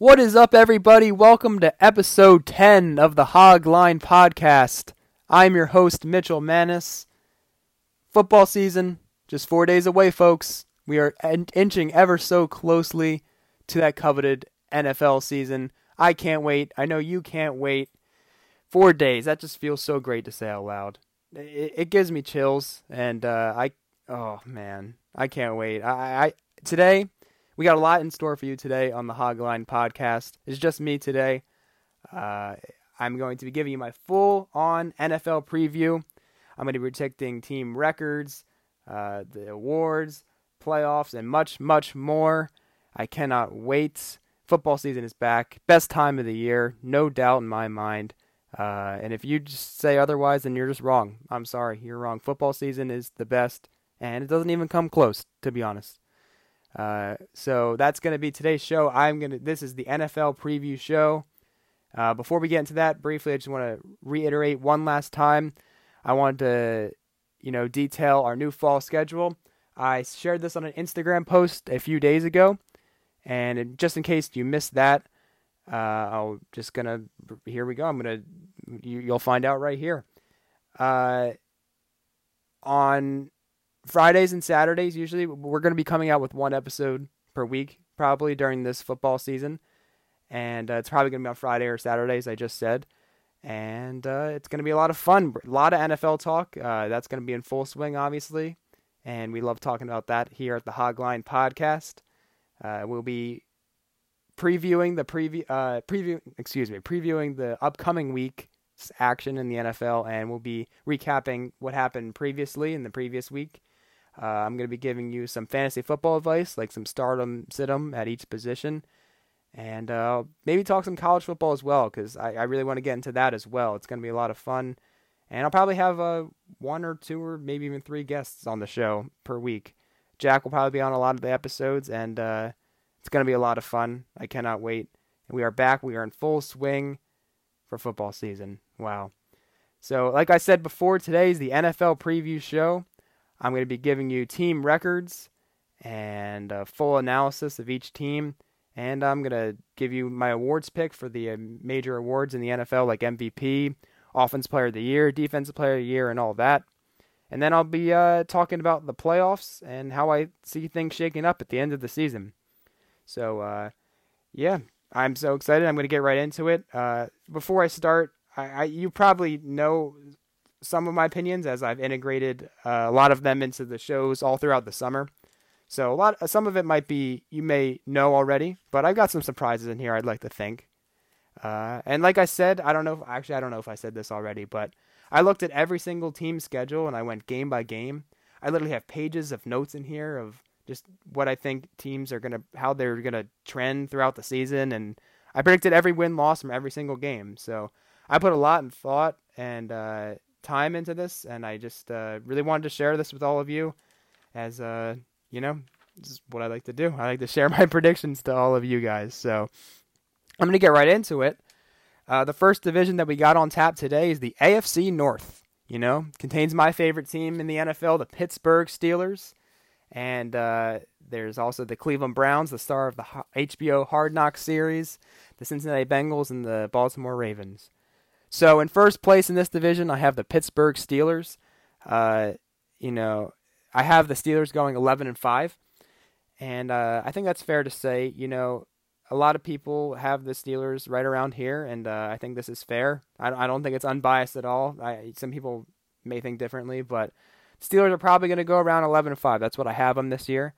What is up, everybody? Welcome to episode 10 of the Hogline Podcast. I'm your host, Mitchell Mannas. Football season, just four days away, folks. We are in- inching ever so closely to that coveted NFL season. I can't wait. I know you can't wait. Four days. That just feels so great to say out loud. It, it gives me chills, and uh, I, oh man, I can't wait. I, I today we got a lot in store for you today on the Hogline podcast. It's just me today. Uh, I'm going to be giving you my full on NFL preview. I'm going to be predicting team records, uh, the awards, playoffs, and much, much more. I cannot wait. Football season is back. Best time of the year, no doubt in my mind. Uh, and if you just say otherwise, then you're just wrong. I'm sorry, you're wrong. Football season is the best, and it doesn't even come close, to be honest. Uh, so that's going to be today's show. I'm going to. This is the NFL preview show. Uh, before we get into that, briefly, I just want to reiterate one last time. I wanted to, you know, detail our new fall schedule. I shared this on an Instagram post a few days ago, and just in case you missed that, uh, I'm just gonna. Here we go. I'm gonna. You, you'll find out right here. Uh, on Fridays and Saturdays, usually, we're going to be coming out with one episode per week, probably during this football season. And uh, it's probably going to be on Friday or Saturdays, I just said. And uh, it's going to be a lot of fun. A lot of NFL talk. Uh, that's going to be in full swing, obviously. And we love talking about that here at the Hogline Podcast. Uh, we'll be previewing the preview, uh, preview, excuse me, previewing the upcoming week's action in the NFL, and we'll be recapping what happened previously in the previous week uh, I'm going to be giving you some fantasy football advice, like some start 'em, sit 'em at each position, and uh, maybe talk some college football as well, because I, I, really want to get into that as well. It's going to be a lot of fun, and I'll probably have uh, one or two or maybe even three guests on the show per week. Jack will probably be on a lot of the episodes, and uh, it's going to be a lot of fun. I cannot wait. And we are back. We are in full swing for football season. Wow. So, like I said before, today is the NFL preview show. I'm going to be giving you team records and a full analysis of each team. And I'm going to give you my awards pick for the uh, major awards in the NFL, like MVP, Offense Player of the Year, Defensive Player of the Year, and all that. And then I'll be uh, talking about the playoffs and how I see things shaking up at the end of the season. So, uh, yeah, I'm so excited. I'm going to get right into it. Uh, before I start, I, I, you probably know some of my opinions as I've integrated uh, a lot of them into the shows all throughout the summer. So a lot, some of it might be you may know already, but I've got some surprises in here. I'd like to think. Uh, and like I said, I don't know. If, actually, I don't know if I said this already, but I looked at every single team schedule and I went game by game. I literally have pages of notes in here of just what I think teams are gonna, how they're gonna trend throughout the season, and I predicted every win loss from every single game. So I put a lot in thought and uh, time into this, and I just uh, really wanted to share this with all of you, as uh, you know, this is what I like to do. I like to share my predictions to all of you guys. So I'm gonna get right into it. Uh, the first division that we got on tap today is the AFC North. You know, contains my favorite team in the NFL, the Pittsburgh Steelers, and uh, there's also the Cleveland Browns, the star of the HBO Hard Knocks series, the Cincinnati Bengals, and the Baltimore Ravens. So in first place in this division, I have the Pittsburgh Steelers. Uh, you know, I have the Steelers going 11 and five, and uh, I think that's fair to say. You know, a lot of people have the Steelers right around here, and uh, I think this is fair. I, I don't think it's unbiased at all. I, some people may think differently, but Steelers are probably going to go around 11 and five. That's what I have them this year.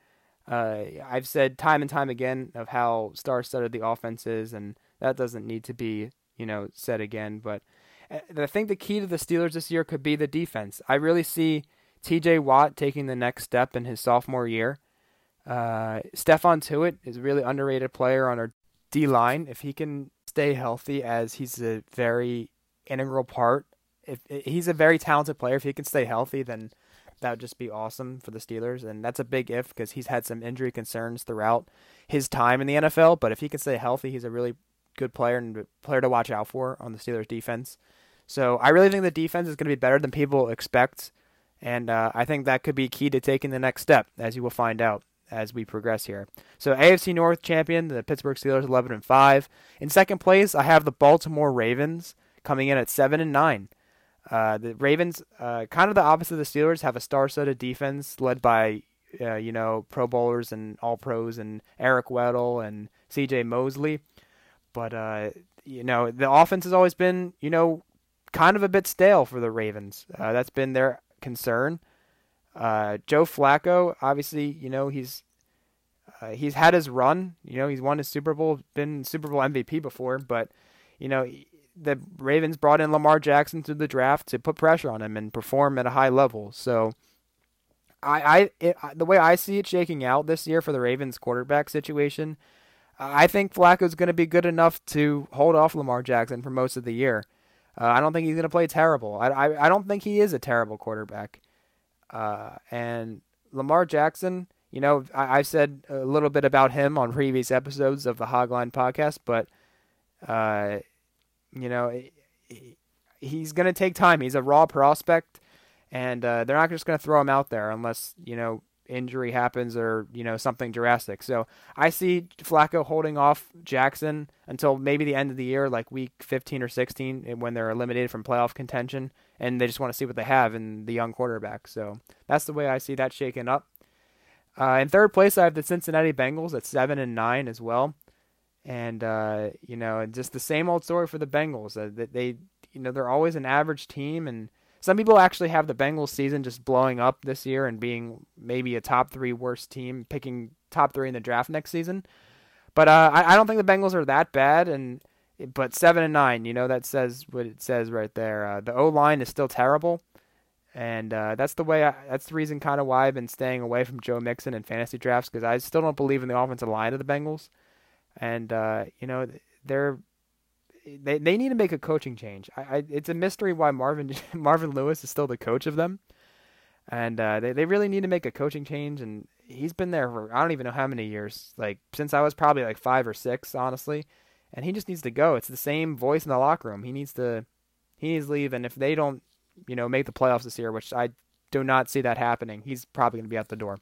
Uh, I've said time and time again of how star-studded the offense is, and that doesn't need to be you know, said again. But uh, I think the key to the Steelers this year could be the defense. I really see T.J. Watt taking the next step in his sophomore year. Uh, Stephon Tuitt is a really underrated player on our D line. If he can stay healthy, as he's a very integral part, if, if he's a very talented player, if he can stay healthy, then that would just be awesome for the Steelers. And that's a big if because he's had some injury concerns throughout his time in the NFL. But if he can stay healthy, he's a really good player and player to watch out for on the Steelers defense. So I really think the defense is going to be better than people expect, and uh, I think that could be key to taking the next step, as you will find out as we progress here. So AFC North champion, the Pittsburgh Steelers, 11 and five. In second place, I have the Baltimore Ravens coming in at seven and nine. Uh, the Ravens, uh, kind of the opposite of the Steelers, have a star-studded defense led by, uh, you know, Pro Bowlers and All Pros and Eric Weddle and C.J. Mosley. But uh, you know, the offense has always been, you know, kind of a bit stale for the Ravens. Uh, that's been their concern. Uh, Joe Flacco, obviously, you know, he's he's had his run. You know, he's won his Super Bowl, been Super Bowl MVP before, but you know the Ravens brought in Lamar Jackson through the draft to put pressure on him and perform at a high level. So, I, I it, the way I see it shaking out this year for the Ravens quarterback situation, I think Flacco's going to be good enough to hold off Lamar Jackson for most of the year. Uh, I don't think he's going to play terrible. I, I, I don't think he is a terrible quarterback. Uh, and Lamar Jackson, you know, I, I've said a little bit about him on previous episodes of the Hogline podcast, but uh, you know, he's going to take time. He's a raw prospect, and uh, they're not just going to throw him out there unless you know injury happens or you know something drastic. So I see Flacco holding off Jackson until maybe the end of the year, like week 15 or 16, when they're eliminated from playoff contention, and they just want to see what they have in the young quarterback. So that's the way I see that shaking up. Uh, in third place, I have the Cincinnati Bengals at seven and nine as well and uh, you know, just the same old story for the Bengals. Uh, that they, you know, they're always an average team, and some people actually have the Bengals season just blowing up this year and being maybe a top three worst team, picking top three in the draft next season. But uh, I, I don't think the Bengals are that bad, and but seven and nine, you know, that says what it says right there. Uh, the O line is still terrible. And uh, that's the way. I, that's the reason, kind of, why I've been staying away from Joe Mixon in fantasy drafts because I still don't believe in the offensive line of the Bengals and uh, you know they're they they need to make a coaching change. I, I it's a mystery why Marvin Marvin Lewis is still the coach of them, and uh, they they really need to make a coaching change. And he's been there for I don't even know how many years, like since I was probably like five or six, honestly. And he just needs to go. It's the same voice in the locker room. He needs to he needs to leave. And if they don't, you know, make the playoffs this year, which I do not see that happening, he's probably going to be out the door.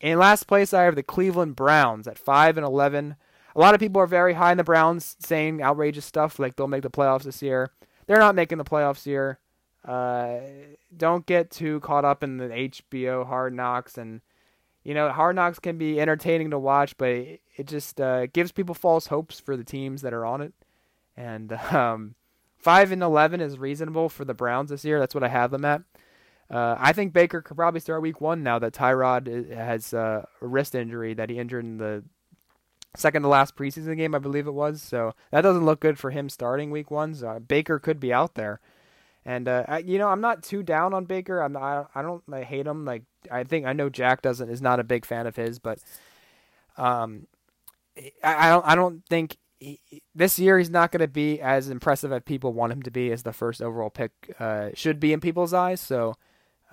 In last place, I have the Cleveland Browns at five and eleven. A lot of people are very high in the Browns, saying outrageous stuff like they'll make the playoffs this year. They're not making the playoffs here. Uh, don't get too caught up in the HBO Hard Knocks, and you know Hard Knocks can be entertaining to watch, but it, it just uh, gives people false hopes for the teams that are on it. And um, five and eleven is reasonable for the Browns this year. That's what I have them at. Uh, I think Baker could probably start week one now that Tyrod has uh, a wrist injury that he injured in the second to last preseason game, I believe it was. So that doesn't look good for him starting week one. So Baker could be out there. And uh, I, you know, I'm not too down on Baker. I'm not, I don't I hate him. Like I think I know Jack doesn't is not a big fan of his, but um, I, I don't I don't think he, this year he's not going to be as impressive as people want him to be as the first overall pick uh, should be in people's eyes. So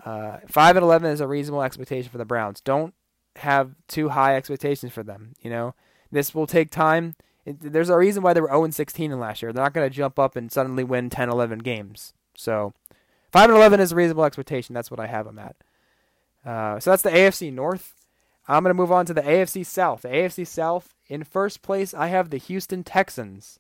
uh, five and eleven is a reasonable expectation for the Browns. Don't have too high expectations for them. You know, this will take time. There's a reason why they were 0 and 16 in last year. They're not going to jump up and suddenly win 10, 11 games. So five and 11 is a reasonable expectation. That's what I have them at. Uh, so that's the AFC North. I'm going to move on to the AFC South. The AFC South, in first place, I have the Houston Texans.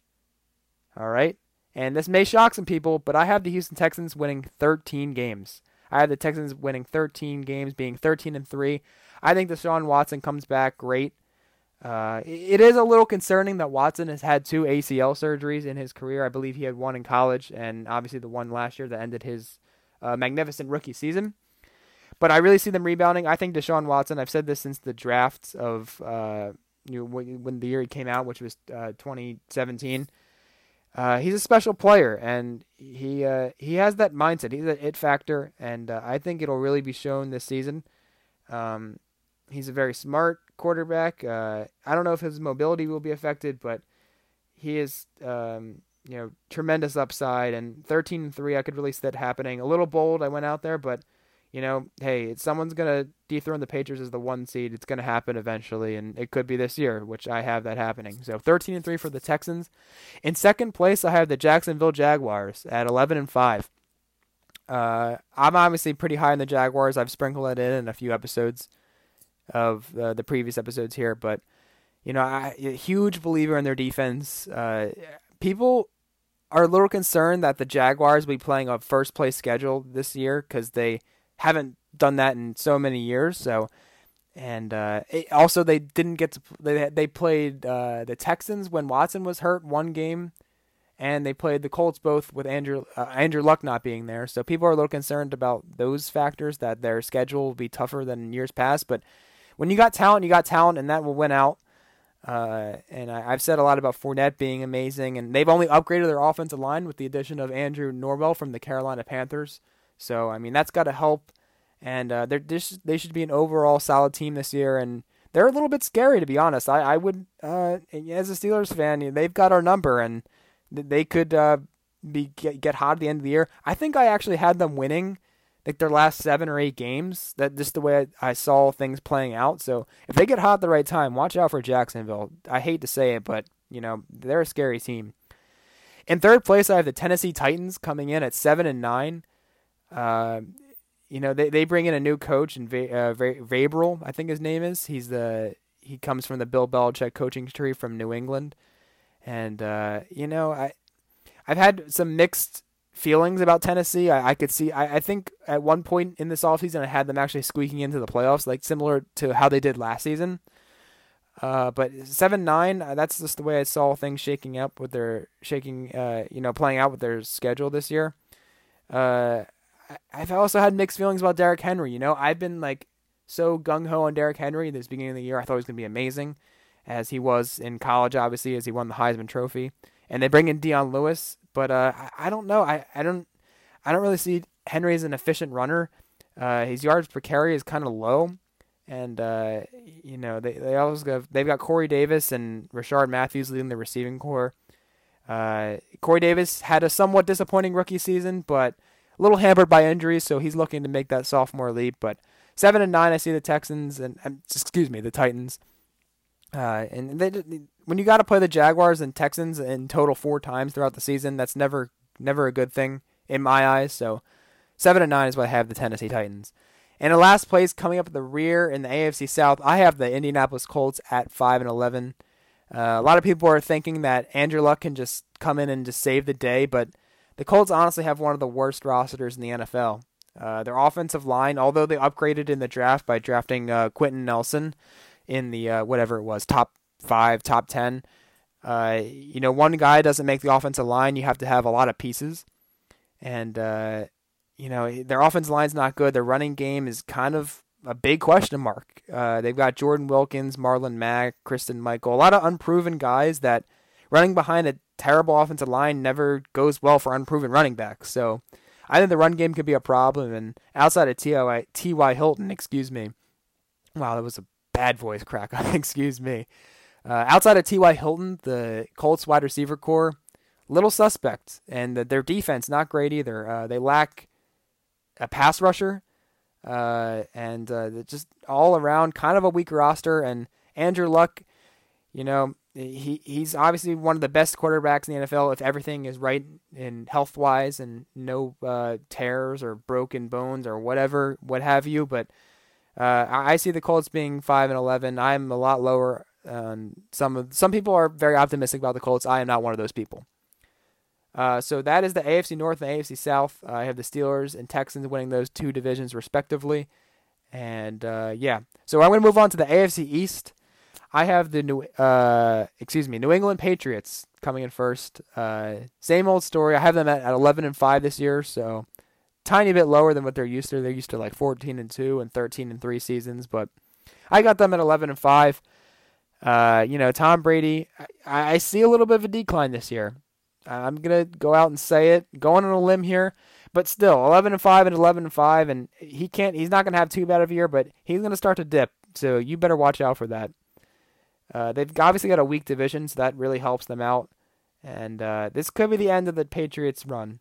All right. And this may shock some people, but I have the Houston Texans winning 13 games. I have the Texans winning 13 games, being 13 and 3. I think Deshaun Watson comes back great. Uh, it is a little concerning that Watson has had two ACL surgeries in his career. I believe he had one in college, and obviously the one last year that ended his uh, magnificent rookie season. But I really see them rebounding. I think Deshaun Watson. I've said this since the drafts of uh, you know, when, when the year he came out, which was uh, 2017. Uh, he's a special player, and he uh, he has that mindset. He's an it factor, and I think it'll really be shown this season. Um, he's a very smart quarterback. Uh, I don't know if his mobility will be affected, but he is um, you know tremendous upside. And 13 and three, I could really see that happening. A little bold, I went out there, but you know, hey, someone's gonna dethrone the Patriots as the one seed. It's gonna happen eventually, and it could be this year, which I have that happening. So 13 and three for the Texans. In second place, I have the Jacksonville Jaguars at 11 and five. Uh, I'm obviously pretty high in the Jaguars. I've sprinkled it in in a few episodes. Of uh, the previous episodes here, but you know, I a huge believer in their defense. Uh, people are a little concerned that the Jaguars will be playing a first place schedule this year because they haven't done that in so many years. So, and uh, it, also they didn't get to they they played uh, the Texans when Watson was hurt one game, and they played the Colts both with Andrew uh, Andrew Luck not being there. So people are a little concerned about those factors that their schedule will be tougher than years past. But when you got talent, you got talent, and that will win out. Uh, and I, have said a lot about Fournette being amazing, and they've only upgraded their offensive line with the addition of Andrew Norwell from the Carolina Panthers. So I mean that's got to help, and uh, they're they should be an overall solid team this year, and they're a little bit scary to be honest. I I would uh, as a Steelers fan, they've got our number, and they could uh, be get, get hot at the end of the year. I think I actually had them winning like their last seven or eight games. That just the way I, I saw things playing out. So if they get hot at the right time, watch out for Jacksonville. I hate to say it, but you know they're a scary team. In third place, I have the Tennessee Titans coming in at seven and nine. Uh, you know they, they bring in a new coach and uh, Vrabel, I think his name is. He's the he comes from the Bill Belichick coaching tree from New England, and uh, you know I I've had some mixed feelings about Tennessee. I, I could see. I, I think at one point in this offseason, I had them actually squeaking into the playoffs, like similar to how they did last season. Uh, but seven nine, uh, that's just the way I saw things shaking up with their shaking, uh, you know, playing out with their schedule this year. Uh, I've also had mixed feelings about Derrick Henry. You know, I've been like so gung ho on Derrick Henry this beginning of the year. I thought he was gonna be amazing, as he was in college, obviously, as he won the Heisman Trophy. And they bring in Dion Lewis, but uh, I, don't know. I, I don't I don't really see Henry as an efficient runner. Uh, his yards per carry is kind of low, and uh, you know they they always got they've got Corey Davis and Rishard Matthews leading the receiving core. Uh, Corey Davis had a somewhat disappointing rookie season, but a little hampered by injuries, so he's looking to make that sophomore leap. But seven and nine, I see the Texans and, and excuse me, the Titans. Uh, and they, when you got to play the Jaguars and Texans in total four times throughout the season, that's never never a good thing in my eyes. So seven and nine is what I have the Tennessee Titans. And in last place, coming up at the rear in the AFC South, I have the Indianapolis Colts at five and eleven. Uh, a lot of people are thinking that Andrew Luck can just come in and just save the day, but the Colts honestly have one of the worst rosters in the NFL. Uh, their offensive line, although they upgraded in the draft by drafting uh, Quenton Nelson, in the uh, whatever it was top five, top ten. Uh, you know, one guy doesn't make the offensive line. You have to have a lot of pieces, and uh, you know their offensive line's not good. Their running game is kind of a big question mark. Uh, they've got Jordan Wilkins, Marlon Mack, Christine Michael, a lot of unproven guys that running behind a terrible offensive line never goes well for unproven running backs. So I think the run game could be a problem. And outside of. T.Y. Hilton, excuse me, wow, that was a bad voice crack. Excuse me. Uh, outside of T.Y. Hilton, the Colts wide receiver core, little suspect, and the, their defense not great either. Uh, they lack a pass rusher, uh, and uh, just all around kind of a weak roster. And Andrew Luck, you know, he he's obviously one of the best quarterbacks in the NFL if everything is right in health wise and no uh, tears or broken bones or whatever, what have you. But uh, I see the Colts being five and eleven. I'm a lot lower. Um, some some people are very optimistic about the Colts. I am not one of those people. Uh, so that is the AFC North and AFC South. Uh, I have the Steelers and Texans winning those two divisions respectively. And uh, yeah, so I'm going to move on to the AFC East. I have the new, uh, excuse me, New England Patriots coming in first. Uh, same old story. I have them at, at 11 and five this year. So tiny bit lower than what they're used to. They're used to like 14 and 2 and 13 and 3 seasons, but I got them at 11 and 5. Uh, you know, Tom Brady, I, I see a little bit of a decline this year. I'm to go out and say it, going on a limb here, but still 11 and 5 and 11 and 5 and he can't he's not to have too bad of a year, but he's to start to dip. So you better watch out for that. Uh, they've obviously got a weak division, so that really helps them out. And uh, this could be the end of the Patriots' run.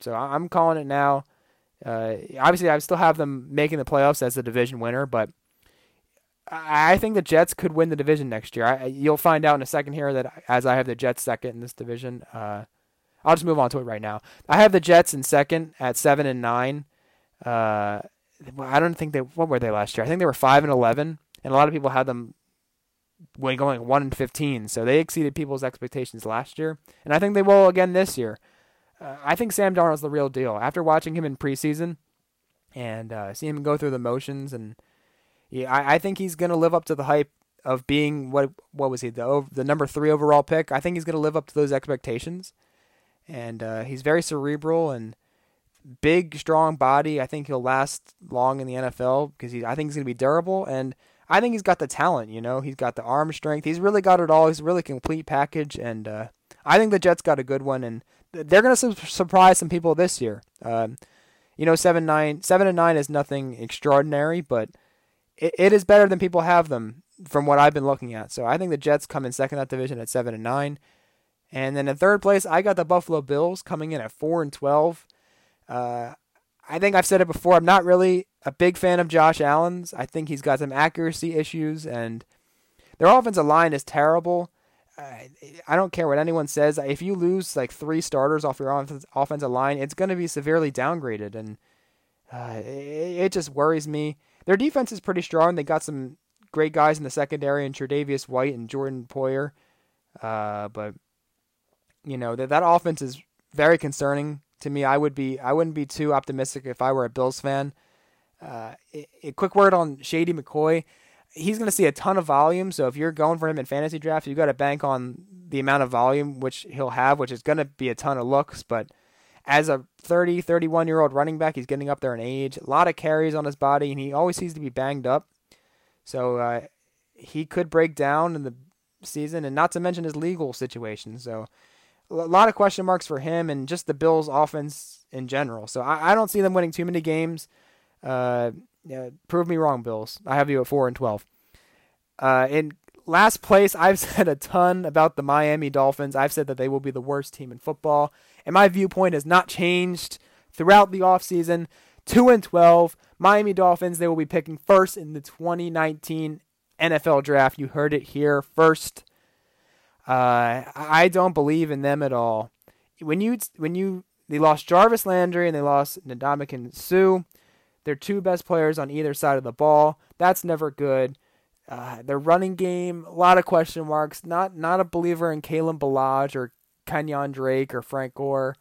So I'm calling it now. Uh, obviously, I still have them making the playoffs as the division winner, but I think the Jets could win the division next year. I, you'll find out in a second here that as I have the Jets second in this division, uh, I'll just move on to it right now. I have the Jets in second at seven and nine. Uh, I don't think they what were they last year. I think they were five and eleven. and a lot of people had them when going one and fifteen. So they exceeded people's expectations last year, and I think they will again this year. Uh, I think Sam Darnold's the real deal. After watching him in preseason and uh, seeing him go through the motions, and yeah, I, I think he's going to live up to the hype of being what what was he the the number three overall pick. I think he's going to live up to those expectations, and uh, he's very cerebral and big, strong body. I think he'll last long in the NFL because he. I think he's going to be durable, and I think he's got the talent. You know, he's got the arm strength. He's really got it all. He's a really complete package, and uh, I think the Jets got a good one, and they're going to su- surprise some people this year. Um, you know, seven nine, seven and nine is nothing extraordinary, but it, it is better than people have them from what I've been looking at. So I think the Jets come in second that division at seven and nine. And then in third place, I got the Buffalo Bills coming in at four and twelve. Uh, I think I've said it before. I'm not really a big fan of Josh Allen's. I think he's got some accuracy issues, and their offensive line is terrible. Uh, I don't care what anyone says. If you lose like three starters off your offensive line, it's going to be severely downgraded, and uh, it, it just worries me. Their defense is pretty strong. They got some great guys in the secondary and Tre'Davious White and Jordan Poyer. Uh, but you know that that offense is very concerning to me. I would be I wouldn't be too optimistic if I were a Bills fan. Uh, a, quick word on Shady McCoy. He's going to see a ton of volume, so if you're going for him in fantasy draft, you've got to bank on the amount of volume which he'll have, which is going to be a ton of looks. But as a 30, 31 year old running back, he's getting up there in age. A lot of carries on his body, and he always seems to be banged up. So uh, he could break down in the season, and not to mention his legal situation. So a lot of question marks for him and just the Bills' offense in general. So I, I don't see them winning too many games. Uh, yeah, prove me wrong, Bills. I have you at four and twelve. Uh, last place, I've said a ton about the Miami Dolphins. I've said that they will be the worst team in football, and my viewpoint has not changed throughout the offseason. 2 and 12. Miami Dolphins, they will be picking first in the 2019 NFL draft. You heard it here first. Uh, I don't believe in them at all. When you when you they lost Jarvis Landry and they lost Ndamukong Suh, they're two best players on either side of the ball. That's never good. Uh, their running game, a lot of question marks. Not not a believer in Kalen Ballage or Kenyan Drake or Frank Gore.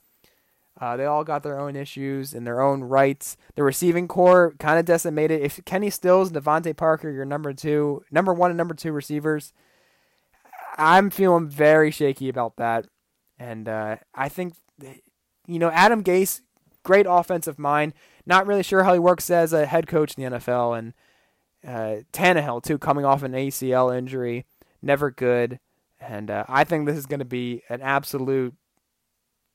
Uh, they all got their own issues and their own rights. The receiving core kind of decimated. If Kenny Stills and DeVante Parker, your number two, number one and number two receivers, I'm feeling very shaky about that. And uh, I think, you know, Adam Gase, great offensive mind. Not really sure how he works as a head coach in the NFL. And uh, Tannehill, too, coming off an ACL injury, never good. And uh, I think this is going to be an absolute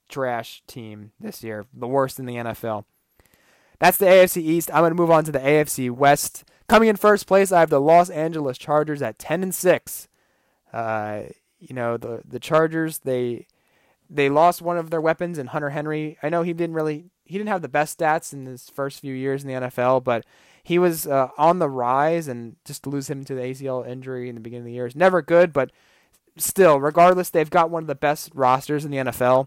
trash team this year, the worst in the NFL. That's the AFC East. I'm going to move on to the AFC West. Coming in first place, I have the Los Angeles Chargers at 10 and 6. Uh, you know, the the Chargers, they they lost one of their weapons in Hunter Henry. I know he didn't really he didn't have the best stats in his first few years in the NFL, but he was uh, on the rise and just to lose him to the ACL injury in the beginning of the year is never good, but still, regardless, they've got one of the best rosters in the NFL.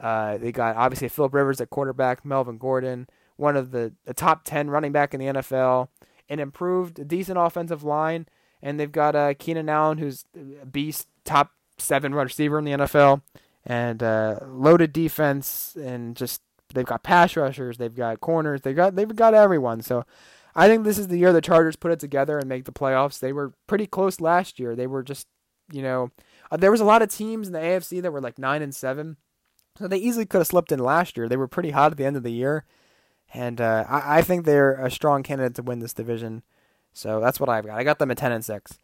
Uh, they got obviously Philip Rivers at quarterback, Melvin Gordon, one of the, the top 10 running back in the NFL, an improved, decent offensive line, and they've got uh, Keenan Allen, who's a beast, top seven receiver in the NFL, and uh, loaded defense, and just they've got pass rushers, they've got corners, they got they've got everyone. So I think this is the year the Chargers put it together and make the playoffs. They were pretty close last year. They were just, you know, uh, there was a lot of teams in the AFC that were like nine and seven so they easily could have slipped in last year. They were pretty hot at the end of the year. And uh, I, I think they're a strong candidate to win this division. So that's what I've got. I got them at 10 and 6.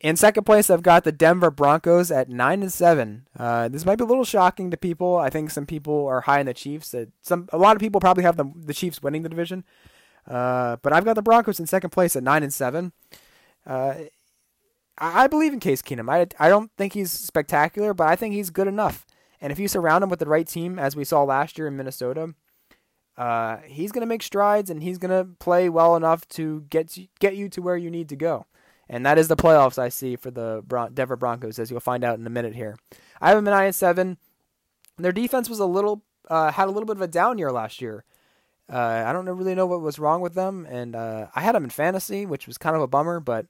In second place, I've got the Denver Broncos at 9 and 7. Uh, this might be a little shocking to people. I think some people are high in the Chiefs. Some A lot of people probably have the, the Chiefs winning the division. Uh, but I've got the Broncos in second place at 9 and 7. Uh, I, I believe in Case Keenum. I, I don't think he's spectacular, but I think he's good enough. And if you surround him with the right team, as we saw last year in Minnesota, uh, he's going to make strides and he's going to play well enough to get to, get you to where you need to go. And that is the playoffs I see for the Bron- Denver Broncos, as you'll find out in a minute here. I have them at nine and seven. Their defense was a little uh, had a little bit of a down year last year. Uh, I don't really know what was wrong with them, and uh, I had them in fantasy, which was kind of a bummer. But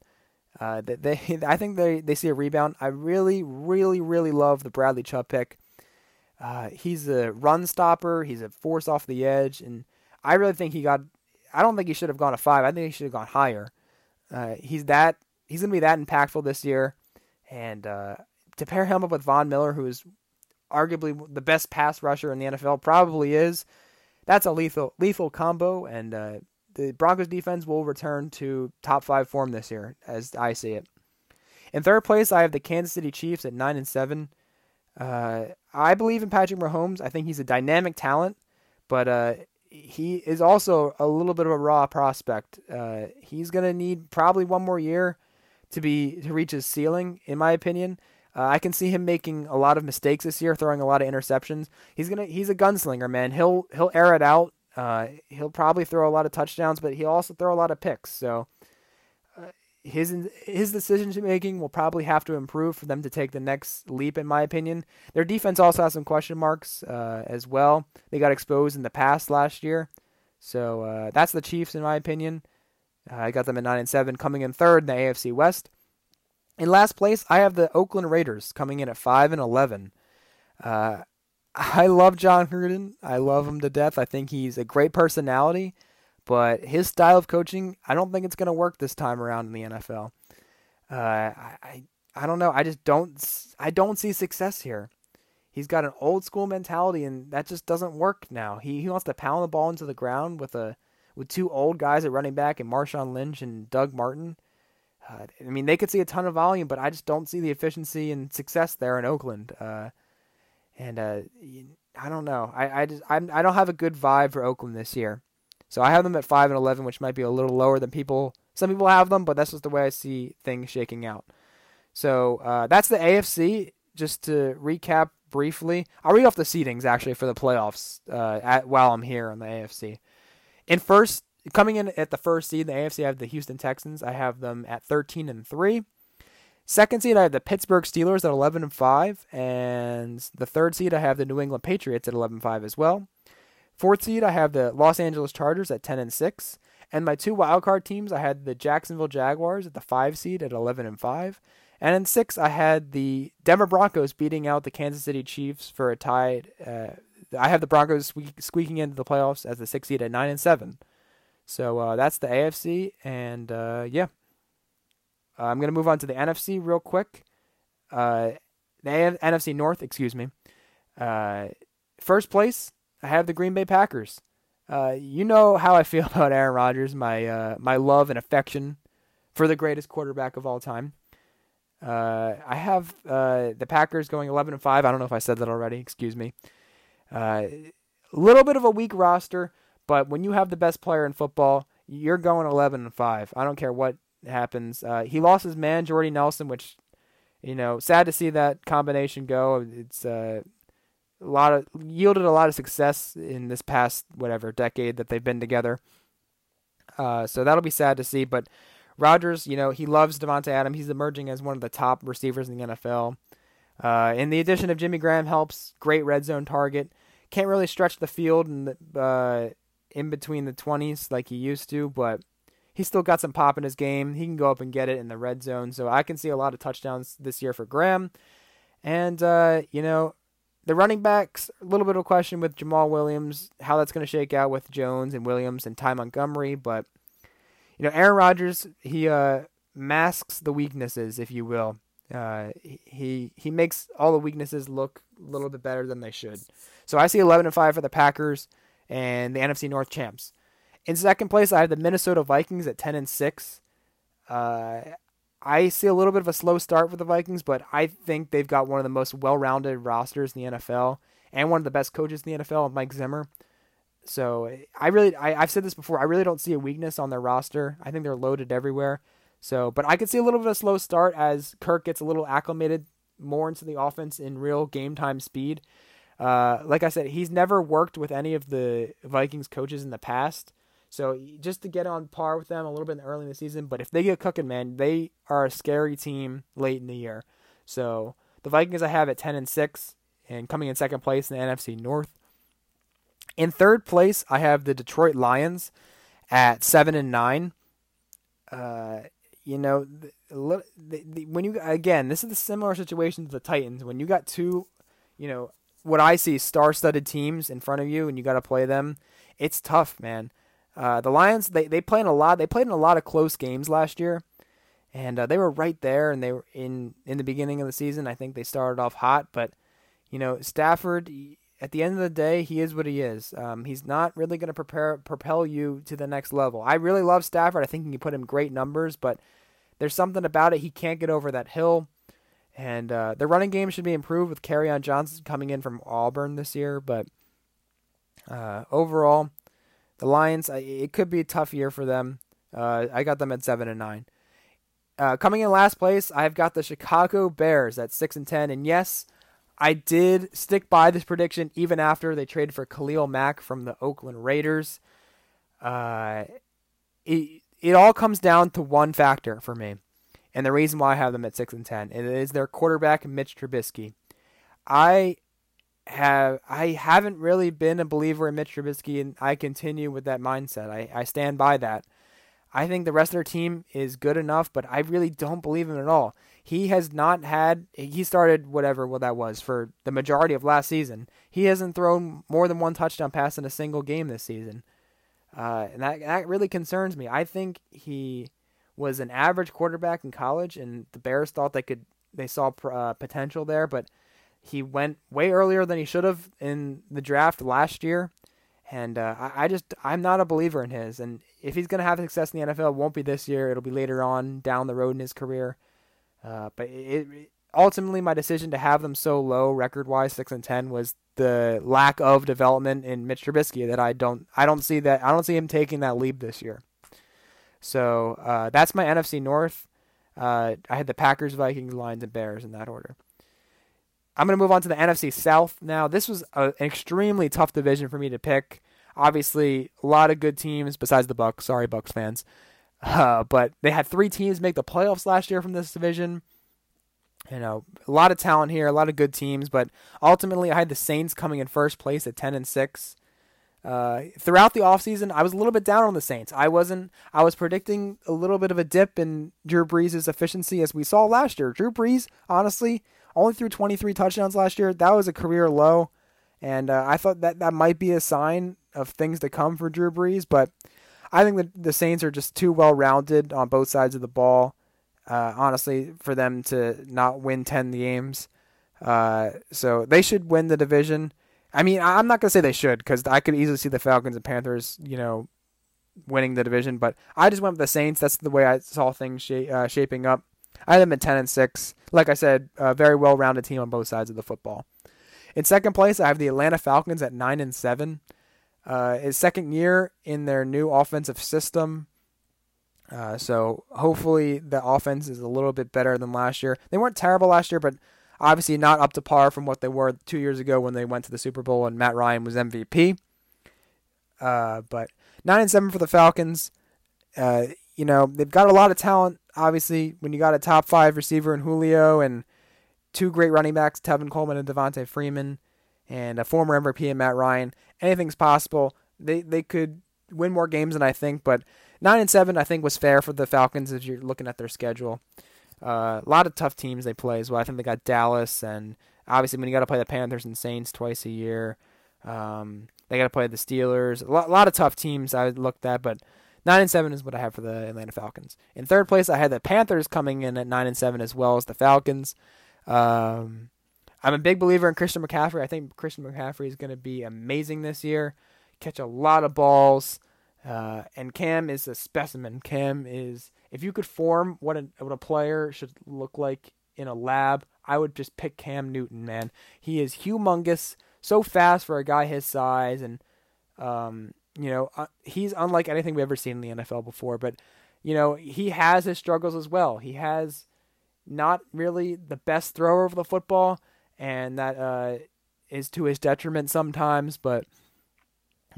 uh, they, they, I think they they see a rebound. I really, really, really love the Bradley Chubb pick. Uh, he's a run stopper. He's a force off the edge, and I really think he got. I don't think he should have gone to five. I think he should have gone higher. Uh, he's that. He's gonna be that impactful this year, and uh, to pair him up with Von Miller, who is arguably the best pass rusher in the NFL, probably is. That's a lethal lethal combo, and uh, the Broncos defense will return to top five form this year, as I see it. In third place, I have the Kansas City Chiefs at nine and seven. Uh, I believe in Patrick Mahomes. I think he's a dynamic talent, but uh, he is also a little bit of a raw prospect. Uh, he's gonna need probably one more year to be to reach his ceiling, in my opinion. Uh, I can see him making a lot of mistakes this year, throwing a lot of interceptions. He's gonna he's a gunslinger, man. He'll he'll air it out. Uh, he'll probably throw a lot of touchdowns, but he'll also throw a lot of picks. So uh, his his decision making will probably have to improve for them to take the next leap, in my opinion. Their defense also has some question marks uh, as well. They got exposed in the past last year, so uh, that's the Chiefs, in my opinion. Uh, I got them at nine and seven, coming in third in the AFC West. In last place, I have the Oakland Raiders coming in at five and eleven. Uh, I love Jon Gruden. I love him to death. I think he's a great personality, but his style of coaching, I don't think it's going to work this time around in the NFL. Uh, I, I I don't know. I just don't I don't see success here. He's got an old school mentality, and that just doesn't work now. He he wants to pound the ball into the ground with a with two old guys at running back and Marshawn Lynch and Doug Martin. Uh, I mean, they could see a ton of volume, but I just don't see the efficiency and success there in Oakland. Uh, and uh, I don't know. I I just I'm, I don't have a good vibe for Oakland this year. So I have them at five and eleven, which might be a little lower than people. Some people have them, but that's just the way I see things shaking out. So uh, that's the AFC. Just to recap briefly, I'll read off the seedings actually for the playoffs uh, at, while I'm here on the AFC. In first, coming in at the first seed, the AFC, I have the Houston Texans. I have them at 13 and 3. Second seed, I have the Pittsburgh Steelers at 11 and 5. And the third seed, I have the New England Patriots at 11 and 5 as well. Fourth seed, I have the Los Angeles Chargers at 10 and 6. And my two wildcard teams, I had the Jacksonville Jaguars at the 5 seed at 11 and 5. And in 6, I had the Denver Broncos beating out the Kansas City Chiefs for a tied. Uh, I have the Broncos squeaking into the playoffs as the 6 seed at 9 and 7. So uh, that's the AFC, and uh, yeah, uh, I'm gonna move on to the NFC real quick. Uh, the A- NFC North, excuse me. Uh, first place, I have the Green Bay Packers. Uh, you know how I feel about Aaron Rodgers, my my love and affection for the greatest quarterback of all time. I have the Packers going 11 and five. I don't know if I said that already. Excuse me. A little bit of a weak roster. But when you have the best player in football, you're going 11 and 5. I don't care what happens. Uh, he lost his man, Jordy Nelson, which, you know, sad to see that combination go. It's uh, a lot of yielded a lot of success in this past whatever decade that they've been together. Uh, so that'll be sad to see. But Rodgers, you know, he loves Davante Adams. He's emerging as one of the top receivers in the NFL. Uh, and the addition of Jimmy Graham helps. Great red zone target. Can't really stretch the field and uh, in between the 20s like he used to, but he's still got some pop in his game. He can go up and get it in the red zone. So I can see a lot of touchdowns this year for Graham. And, uh, you know, the running backs, a little bit of a question with Jamaal Williams, how that's going to shake out with Jones and Williams and Ty Montgomery. But, you know, Aaron Rodgers, he uh, masks the weaknesses, if you will. Uh, he he makes all the weaknesses look a little bit better than they should. So I see 11 and 5 for the Packers and the NFC North champs. In second place, I have the Minnesota Vikings at 10 and 6. Uh, I see a little bit of a slow start for the Vikings, but I think they've got one of the most well-rounded rosters in the NFL and one of the best coaches in the NFL, Mike Zimmer. So I really, I, have said this before. I really don't see a weakness on their roster. I think they're loaded everywhere. So, but I could see a little bit of a slow start as Kirk gets a little acclimated more into the offense in real game time speed. Uh, like I said, he's never worked with any of the Vikings coaches in the past. So just to get on par with them a little bit early in the season, but if they get cooking, man, they are a scary team late in the year. So the Vikings I have at ten and six, and coming in second place in the NFC North. In third place, I have the Detroit Lions at seven and nine. Uh, you know, the, the, the, when you again, this is a similar situation to the Titans. When you got two, you know, what I see star-studded teams in front of you, and you got to play them, it's tough, man. Uh, the Lions, they they played in a lot. They played in a lot of close games last year, and uh, they were right there. And they were in in the beginning of the season. I think they started off hot, but you know, Stafford. At the end of the day, he is what he is. Um, he's not really going to prepare propel you to the next level. I really love Stafford. I think he can put him great numbers, but there's something about it. He can't get over that hill. And uh, the running game should be improved with on Johnson coming in from Auburn this year. But uh, overall, the Lions, it could be a tough year for them. Uh, I got them at seven and nine. Uh, coming in last place, I've got the Chicago Bears at six and ten. And yes, I did stick by this prediction even after they traded for Khalil Mack from the Oakland Raiders. Uh, it, it all comes down to one factor for me, and the reason why I have them at six and ten. It is their quarterback Mitch Trubisky. I have I haven't really been a believer in Mitch Trubisky, and I continue with that mindset. I, I stand by that. I think the rest of their team is good enough, but I really don't believe him at all. He has not had he started whatever what that was for the majority of last season. He hasn't thrown more than one touchdown pass in a single game this season. Uh, and that that really concerns me. I think he was an average quarterback in college, and the Bears thought they could they saw uh, potential there, but he went way earlier than he should have in the draft last year. And uh, I, I, just I'm not a believer in his. And if he's gonna have success in the NFL, it won't be this year. It'll be later on down the road in his career. Uh, but it, it, ultimately, my decision to have them so low record wise, six and ten, was the lack of development in Mitch Trubisky that I don't I don't see that I don't see him taking that leap this year. So uh, that's my NFC North. Uh, I had the Packers, Vikings, Lions, and Bears in that order. I'm going to move on to the NFC South now. This was a, an extremely tough division for me to pick. Obviously, a lot of good teams besides the Bucs. Sorry, Bucs fans. Uh, but they had three teams make the playoffs last year from this division you know, a lot of talent here, a lot of good teams, but ultimately I had the Saints coming in first place at 10 and 6. Uh, throughout the offseason, I was a little bit down on the Saints. I wasn't I was predicting a little bit of a dip in Drew Brees' efficiency as we saw last year. Drew Brees, honestly, only threw 23 touchdowns last year. That was a career low, and uh, I thought that that might be a sign of things to come for Drew Brees, but I think that the Saints are just too well rounded on both sides of the ball uh, honestly, for them to not win 10 games. Uh, so they should win the division. I mean, I'm not going to say they should because I could easily see the Falcons and Panthers, you know, winning the division. But I just went with the Saints. That's the way I saw things sh- uh, shaping up. I had them at 10 and 6. Like I said, a very well rounded team on both sides of the football. In second place, I have the Atlanta Falcons at 9 and 7. Uh, his second year in their new offensive system. Uh, so hopefully the offense is a little bit better than last year. They weren't terrible last year, but obviously not up to par from what they were two years ago when they went to the Super Bowl and Matt Ryan was MVP. Uh, but nine and seven for the Falcons. Uh, you know they've got a lot of talent. Obviously, when you got a top five receiver in Julio and two great running backs, Tevin Coleman and Devonta Freeman, and a former MVP in Matt Ryan, anything's possible. They they could win more games than I think, but nine and seven I think was fair for the Falcons if you're looking at their schedule. Uh, a lot of tough teams they play as well. I think they got Dallas, and obviously when you got to play the Panthers and Saints twice a year, um, they got to play the Steelers. A lot, a lot of tough teams I looked at, but nine and seven is what I have for the Atlanta Falcons. In third place, I had the Panthers coming in at nine and seven as well as the Falcons. Um, I'm a big believer in Christian McCaffrey. I think Christian McCaffrey is going to be amazing this year. Catch a lot of balls. Uh, and Cam is a specimen. Cam is if you could form what a what a player should look like in a lab, I would just pick Cam Newton, man. He is humongous, so fast for a guy his size, and um, you know uh, he's unlike anything we've ever seen in the NFL before. But you know he has his struggles as well. He has not really the best thrower of the football, and that uh, is to his detriment sometimes. But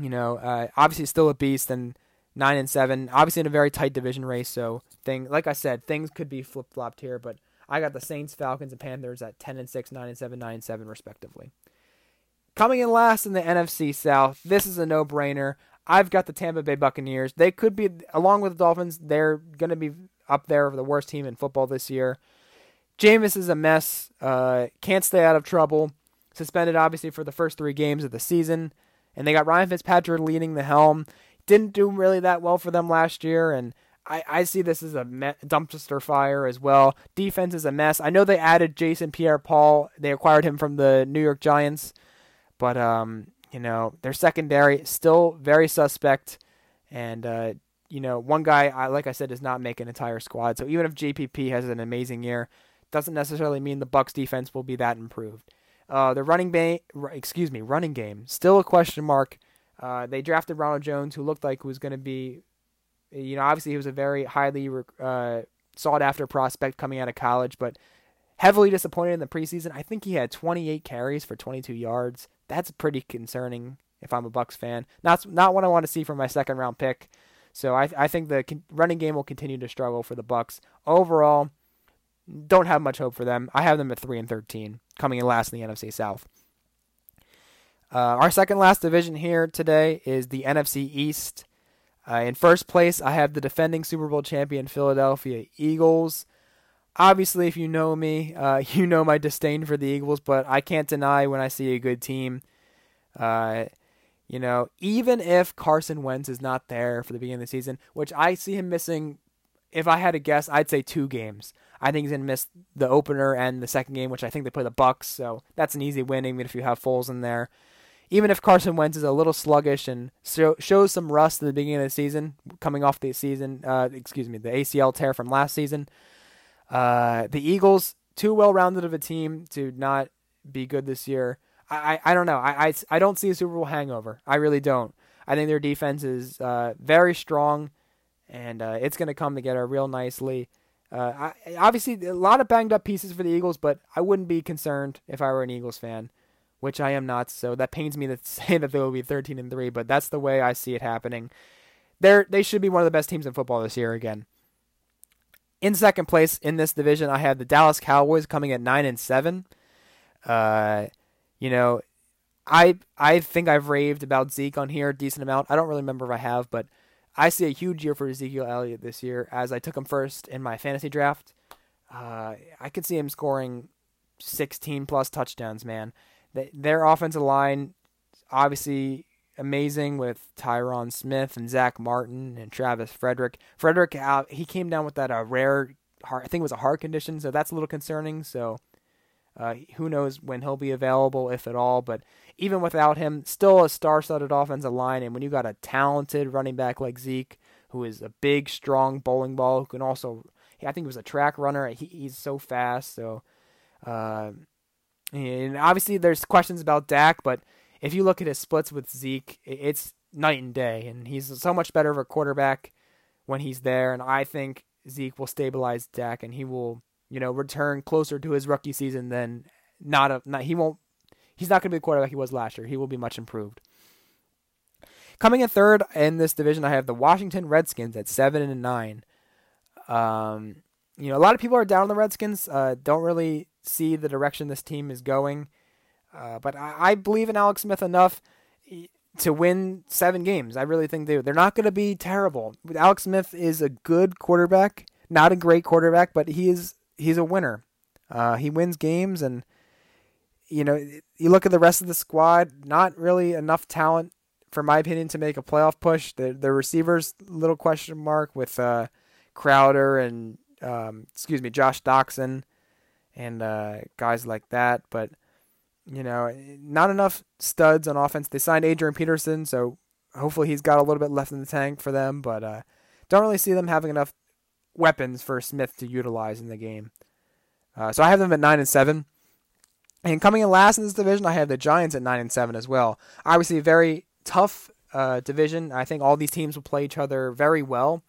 you know, uh, obviously still a beast and nine and seven. Obviously in a very tight division race, so thing like I said, things could be flip flopped here. But I got the Saints, Falcons, and Panthers at ten and six, nine and seven, nine and seven respectively. Coming in last in the NFC South, this is a no-brainer. I've got the Tampa Bay Buccaneers. They could be, along with the Dolphins, they're going to be up there for the worst team in football this year. Jameis is a mess. Uh, can't stay out of trouble. Suspended, obviously, for the first three games of the season. And they got Ryan Fitzpatrick leading the helm. Didn't do really that well for them last year. And I, I see this as a me- dumpster fire as well. Defense is a mess. I know they added Jason Pierre Paul. They acquired him from the New York Giants. But, um, you know, their secondary still very suspect. And, uh, you know, one guy, I, like I said, does not make an entire squad. So even if JPP has an amazing year, doesn't necessarily mean the Bucs defense will be that improved. Uh, the running ba- excuse me, running game still a question mark. Uh, they drafted Ronald Jones, who looked like was going to be, you know, obviously he was a very highly uh, sought after prospect coming out of college, but heavily disappointed in the preseason. I think he had 28 carries for 22 yards. That's pretty concerning if I'm a Bucs fan. Not not what I want to see from my second round pick. So I I think the running game will continue to struggle for the Bucs overall. Don't have much hope for them. I have them at three and thirteen, coming in last in the NFC South. Uh, our second last division here today is the NFC East. Uh, in first place, I have the defending Super Bowl champion Philadelphia Eagles. Obviously, if you know me, uh, you know my disdain for the Eagles, but I can't deny when I see a good team. Uh, you know, even if Carson Wentz is not there for the beginning of the season, which I see him missing, if I had to guess, I'd say two games. I think he's gonna miss the opener and the second game, which I think they play the Bucs, so that's an easy win, even if you have Foles in there. Even if Carson Wentz is a little sluggish and show, shows some rust at the beginning of the season, coming off the season, uh, excuse me, the ACL tear from last season, uh, the Eagles too well rounded of a team to not be good this year. I, I, I don't know. I, I, I don't see a Super Bowl hangover. I really don't. I think their defense is uh, very strong, and uh, it's going to come together real nicely. Uh, I, obviously, a lot of banged up pieces for the Eagles, but I wouldn't be concerned if I were an Eagles fan, which I am not. So that pains me to say that they will be 13 and three, but that's the way I see it happening. They're they should be one of the best teams in football this year again. In second place in this division, I have the Dallas Cowboys coming at nine and seven. Uh, you know, I I think I've raved about Zeke on here a decent amount. I don't really remember if I have, but I see a huge year for Ezekiel Elliott this year as I took him first in my fantasy draft. Uh, I could see him scoring 16 plus touchdowns, man. They, their offensive line, obviously amazing with Tyron Smith and Zack Martin and Travis Frederick. Frederick, uh, he came down with that uh, rare, heart, I think it was a heart condition, so that's a little concerning. So uh, who knows when he'll be available, if at all. But even without him, still a star-studded offensive line. And when you got a talented running back like Zeke, who is a big, strong bowling ball, who can also, I think he was a track runner. He, he's so fast. So, uh, and obviously there's questions about Dak, but if you look at his splits with Zeke, it's night and day. And he's so much better of a quarterback when he's there. And I think Zeke will stabilize Dak, and he will, you know, return closer to his rookie season than not a. Not, he won't he's not going to be the quarterback he was last year. He will be much improved. Coming in third in this division, I have the Washington Redskins at seven and nine. Um, you know, a lot of people are down on the Redskins. Uh, don't really see the direction this team is going. Uh, but I, I, believe in Alex Smith enough to win seven games. I really think they they're not going to be terrible. Alex Smith is a good quarterback, not a great quarterback, but he is he's a winner. Uh, he wins games and you know, you look at the rest of the squad, not really enough talent, for my opinion, to make a playoff push. The the receivers, little question mark with uh, Crowder and um, excuse me, Josh Doctson, and uh, guys like that. But you know, not enough studs on offense. They signed Adrian Peterson, so hopefully he's got a little bit left in the tank for them. But uh, don't really see them having enough weapons for Smith to utilize in the game. Uh, so I have them at nine and seven. And coming in last in this division, I have the Giants at nine and seven as well. Obviously, a very tough uh, division. I think all these teams will play each other very well.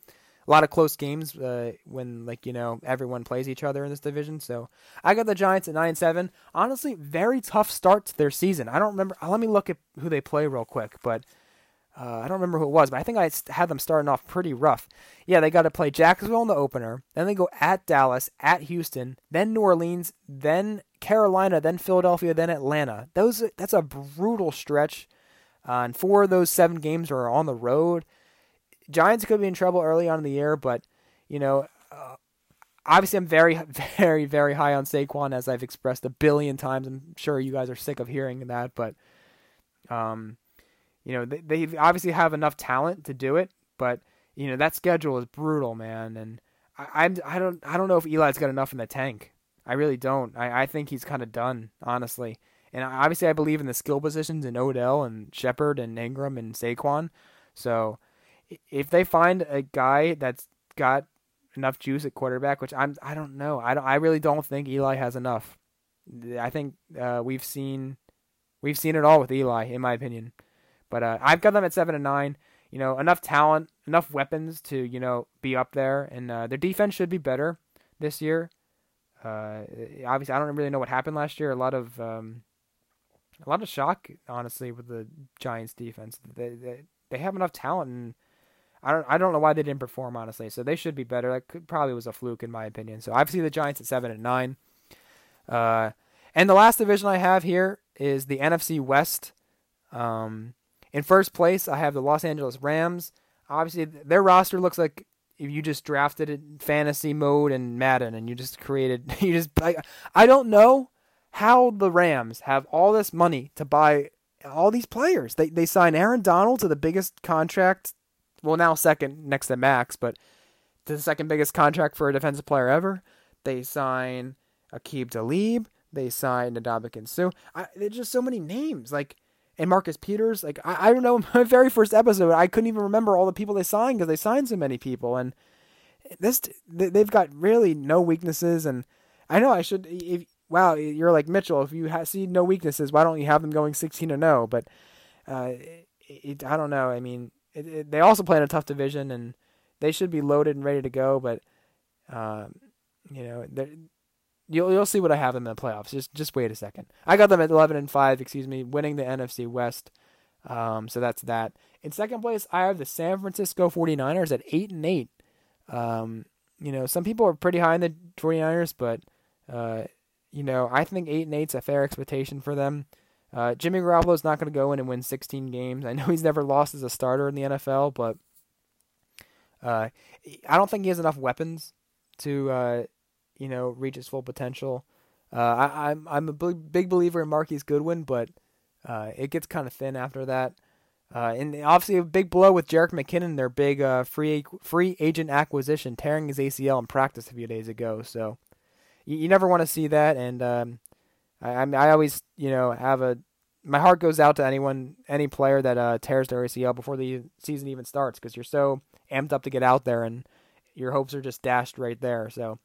A lot of close games uh, when, like you know, everyone plays each other in this division. So I got the Giants at nine and seven. Honestly, very tough start to their season. I don't remember. Let me look at who they play real quick. But Uh, I don't remember who it was, but I think I had them starting off pretty rough. Yeah, they got to play Jacksonville in the opener, then they go at Dallas, at Houston, then New Orleans, then Carolina, then Philadelphia, then Atlanta. Those that's a brutal stretch, uh, and four of those seven games are on the road. Giants could be in trouble early on in the year, but you know, uh, obviously I'm very, very, very high on Saquon as I've expressed a billion times. I'm sure you guys are sick of hearing that, but um, you know, they, they obviously have enough talent to do it, but you know that schedule is brutal, man. And I, I'm I don't I don't know if Eli's got enough in the tank. I really don't. I, I think he's kind of done, honestly. And obviously, I believe in the skill positions in Odell and Shepard and Ingram and Saquon. So if they find a guy that's got enough juice at quarterback, which I'm I don't know. I don't I really don't think Eli has enough. I think uh, we've seen we've seen it all with Eli, in my opinion. But uh, I've got them at seven and nine. You know, enough talent, enough weapons to you know be up there, and uh, their defense should be better this year. Uh, obviously, I don't really know what happened last year. A lot of um, a lot of shock, honestly, with the Giants' defense. They they, they have enough talent, and I don't I don't know why they didn't perform honestly. So they should be better. That could, probably was a fluke in my opinion. So obviously the Giants at seven and nine. Uh, and the last division I have here is the NFC West. Um, in first place, I have the Los Angeles Rams. Obviously, their roster looks like if you just drafted it in fantasy mode and Madden, and you just created, you just I, I don't know how the Rams have all this money to buy all these players. They they sign Aaron Donald to the biggest contract, well now second next to Max, but to the second biggest contract for a defensive player ever. They sign Aqib Talib. They sign Ndamukong Suh. I, there's just so many names. Like and Marcus Peters. Like I, I don't know, my very first episode, I couldn't even remember all the people they signed because they signed so many people, and this they've got really no weaknesses. And I know I should. If wow, you're like Mitchell. If you ha- see no weaknesses, why don't you have them going 16 to 0? But uh, it, it, I don't know. I mean, it, they also play in a tough division, and they should be loaded and ready to go. But um, you know, You'll you'll see what I have them in the playoffs. Just just wait a second. I got them at eleven and five. Excuse me, winning the NFC West. Um, so that's that. In second place, I have the San Francisco 49ers at eight and eight. Um, you know, some people are pretty high in the 49ers, but uh, you know, I think eight and eight's a fair expectation for them. Uh, Jimmy is not going to go in and win 16 games. I know he's never lost as a starter in the NFL, but uh, I don't think he has enough weapons to uh, you know, reach his full potential. Uh, I, am I'm, I'm a big, big believer in Marquise Goodwin, but uh, it gets kind of thin after that. Uh, and obviously a big blow with Jerick McKinnon, their big uh, free free agent acquisition, tearing his ACL in practice a few days ago. So you, you never want to see that. And um, I, I, I always you know have a my heart goes out to anyone any player that uh, tears their ACL before the season even starts because you're so amped up to get out there and your hopes are just dashed right there. So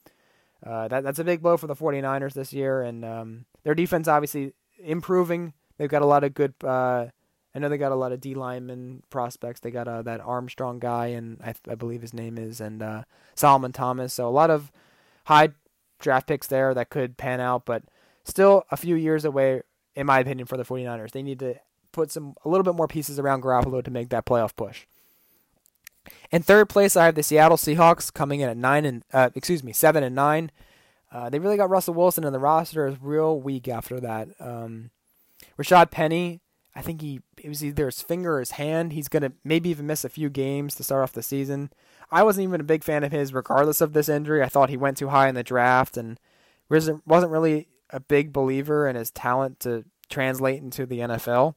uh, that that's a big blow for the 49ers this year, and um, their defense obviously improving. They've got a lot of good. Uh, I know they got a lot of D lineman prospects. They got uh, that Armstrong guy, and I, I believe his name is, and uh, Solomon Thomas. So a lot of high draft picks there that could pan out, but still a few years away, in my opinion, for the 49ers. They need to put some a little bit more pieces around Garoppolo to make that playoff push. In third place, I have the Seattle Seahawks coming in at nine and uh, excuse me, seven and nine. Uh, they really got Russell Wilson, and the roster is real weak after that. Um, Rashaad Penny, I think he it was either his finger or his hand. He's gonna maybe even miss a few games to start off the season. I wasn't even a big fan of his, regardless of this injury. I thought he went too high in the draft, and wasn't wasn't really a big believer in his talent to translate into the NFL.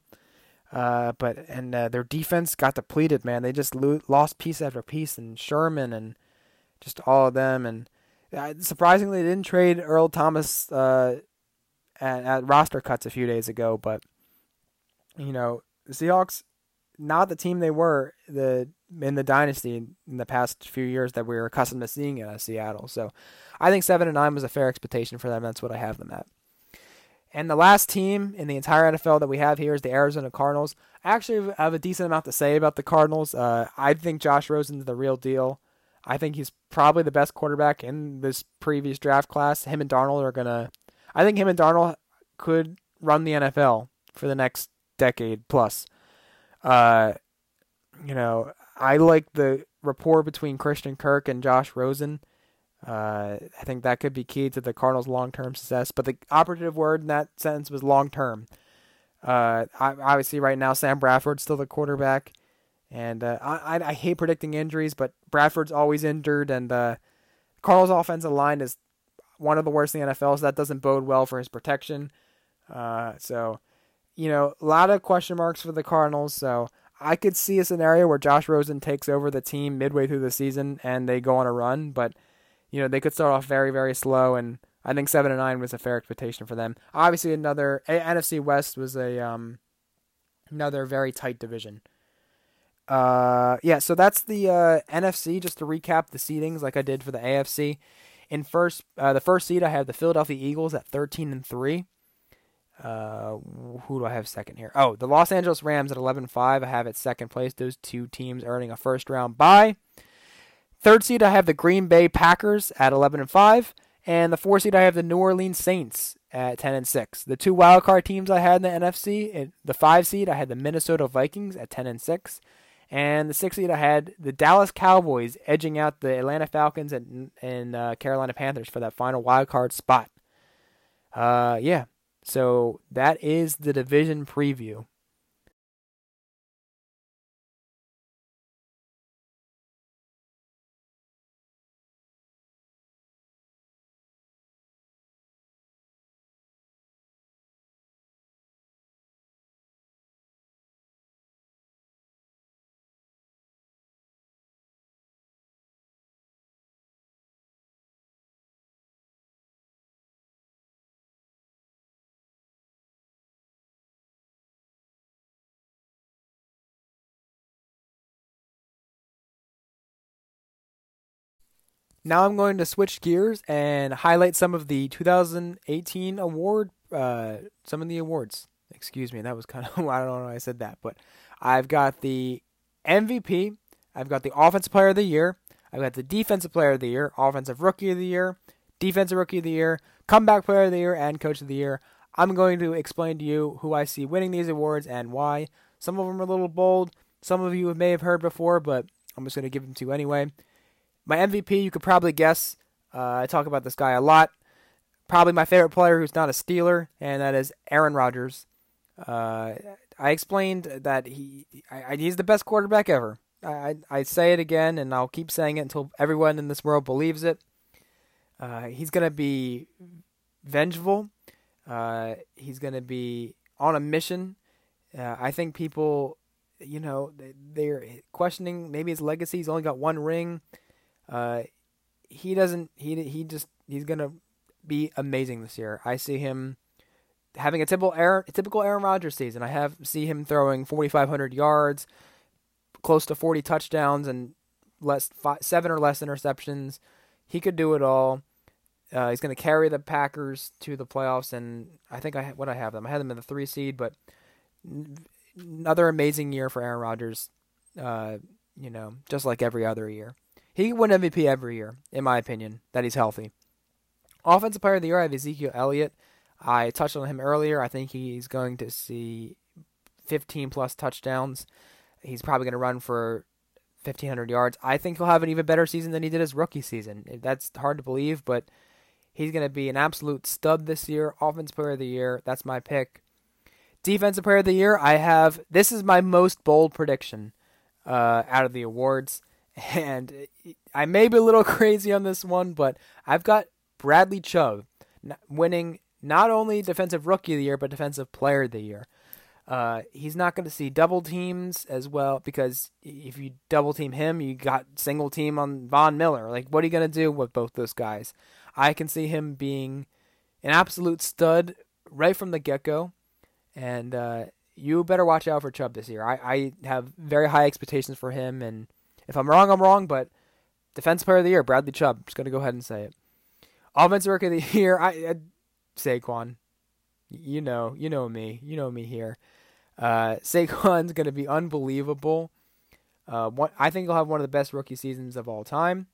Uh, but and uh, their defense got depleted, man. They just lo- lost piece after piece, and Sherman and just all of them. And uh, surprisingly, they didn't trade Earl Thomas uh, at, at roster cuts a few days ago. But you know, the Seahawks, not the team they were the in the dynasty in the past few years that we were accustomed to seeing in Seattle. So I think seven and nine was a fair expectation for them. That's what I have them at. And the last team in the entire NFL that we have here is the Arizona Cardinals. I actually have a decent amount to say about the Cardinals. Uh, I think Josh Rosen's the real deal. I think he's probably the best quarterback in this previous draft class. Him and Darnold are gonna. I think him and Darnold could run the NFL for the next decade plus. Uh, you know, I like the rapport between Christian Kirk and Josh Rosen. Uh, I think that could be key to the Cardinals' long-term success. But the operative word in that sentence was long-term. Uh, obviously, right now Sam Bradford's still the quarterback, and uh, I, I hate predicting injuries, but Bradford's always injured, and uh, Cardinals' offensive line is one of the worst in the NFL, so that doesn't bode well for his protection. Uh, so, you know, a lot of question marks for the Cardinals. So I could see a scenario where Josh Rosen takes over the team midway through the season and they go on a run, but you know they could start off very very slow, and I think seven and nine was a fair expectation for them. Obviously, another a- NFC West was a um, another very tight division. Uh, yeah, so that's the uh, NFC. Just to recap the seedings, like I did for the AFC. In first, uh, the first seed, I have the Philadelphia Eagles at thirteen and three. Uh, who do I have second here? Oh, the Los Angeles Rams at 11-5. I have it second place. Those two teams earning a first round bye. Third seed, I have the Green Bay Packers at 11 and 5, and the fourth seed, I have the New Orleans Saints at 10 and 6. The two wildcard teams I had in the NFC, the five seed, I had the Minnesota Vikings at 10 and 6, and the six seed, I had the Dallas Cowboys edging out the Atlanta Falcons and and uh, Carolina Panthers for that final wildcard spot. Uh, yeah. So that is the division preview. Now I'm going to switch gears and highlight some of the 2018 award, uh, some of the awards. Excuse me, that was kind of I don't know why I said that, but I've got the MVP, I've got the Offensive Player of the Year, I've got the Defensive Player of the Year, Offensive Rookie of the Year, Defensive Rookie of the Year, Comeback Player of the Year, and Coach of the Year. I'm going to explain to you who I see winning these awards and why. Some of them are a little bold. Some of you may have heard before, but I'm just going to give them to you anyway. My MVP, you could probably guess. Uh, I talk about this guy a lot. Probably my favorite player who's not a Steeler, and that is Aaron Rodgers. Uh, I explained that he I, he's the best quarterback ever. I, I say it again, and I'll keep saying it until everyone in this world believes it. Uh, he's gonna be vengeful. Uh, he's gonna be on a mission. Uh, I think people, you know, they're questioning maybe his legacy. He's only got one ring. Uh, he doesn't. He he just he's gonna be amazing this year. I see him having a typical Aaron, typical Aaron Rodgers season. I have see him throwing 4,500 yards, close to 40 touchdowns, and less five, seven or less interceptions. He could do it all. Uh, he's going to carry the Packers to the playoffs, and I think I what I have them. I had them in the three seed, but another amazing year for Aaron Rodgers. Uh, you know, just like every other year. He can win MVP every year, in my opinion, that he's healthy. Offensive player of the year, I have Ezekiel Elliott. I touched on him earlier. I think he's going to see 15 plus touchdowns. He's probably going to run for 1,500 yards. I think he'll have an even better season than he did his rookie season. That's hard to believe, but he's going to be an absolute stud this year. Offensive player of the year, that's my pick. Defensive player of the year, I have this is my most bold prediction uh, out of the awards and I may be a little crazy on this one, but I've got Bradley Chubb winning not only Defensive Rookie of the Year, but Defensive Player of the Year. Uh, he's not going to see double teams as well because if you double team him, you got single team on Von Miller. Like, what are you going to do with both those guys? I can see him being an absolute stud right from the get go, and uh, you better watch out for Chubb this year. I, I have very high expectations for him, and if I'm wrong, I'm wrong, but Defense Player of the Year, Bradley Chubb. Just going to go ahead and say it. Offensive Rookie of the Year, I, I Saquon. You know, you know me. You know me here. Uh, Saquon's going to be unbelievable. Uh, one, I think he'll have one of the best rookie seasons of all time,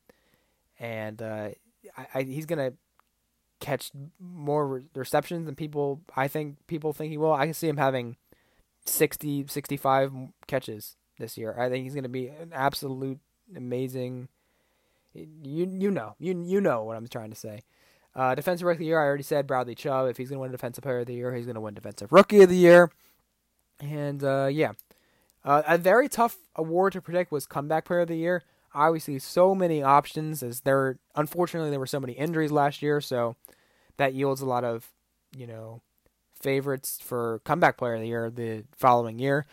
and uh, I, I, he's going to catch more receptions than people. I think people think he will. I can see him having 60, 65 catches this year. I think he's going to be an absolute amazing. You you know you you know what I'm trying to say. Uh, defensive Rookie of the Year, I already said Bradley Chubb. If he's going to win Defensive Player of the Year, he's going to win Defensive Rookie of the Year. And uh, yeah, uh, a very tough award to predict was Comeback Player of the Year. Obviously, so many options as there. Unfortunately, there were so many injuries last year, so that yields a lot of you know favorites for Comeback Player of the Year the following year.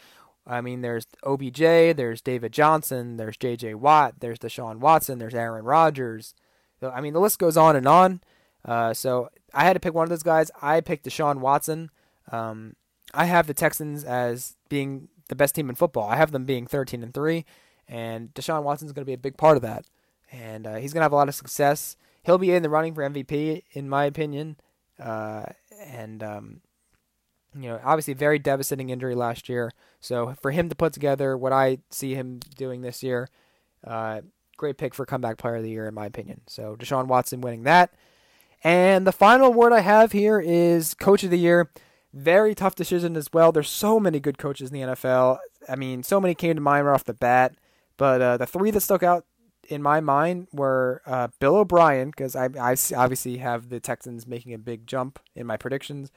I mean, there's OBJ, there's David Johnson, there's J.J. Watt, there's Deshaun Watson, there's Aaron Rodgers. I mean, the list goes on and on. Uh, so I had to pick one of those guys. I picked Deshaun Watson. Um, I have the Texans as being the best team in football. I have them being 13 and three, and Deshaun Watson is going to be a big part of that. And uh, he's going to have a lot of success. He'll be in the running for MVP, in my opinion. Uh, and um, you know, obviously, very devastating injury last year. So for him to put together what I see him doing this year, uh, great pick for comeback player of the year, in my opinion. So Deshaun Watson winning that. And the final award I have here is Coach of the Year. Very tough decision as well. There's so many good coaches in the NFL. I mean, so many came to mind right off the bat. But uh, the three that stuck out in my mind were uh, Bill O'Brien, because I, I obviously have the Texans making a big jump in my predictions.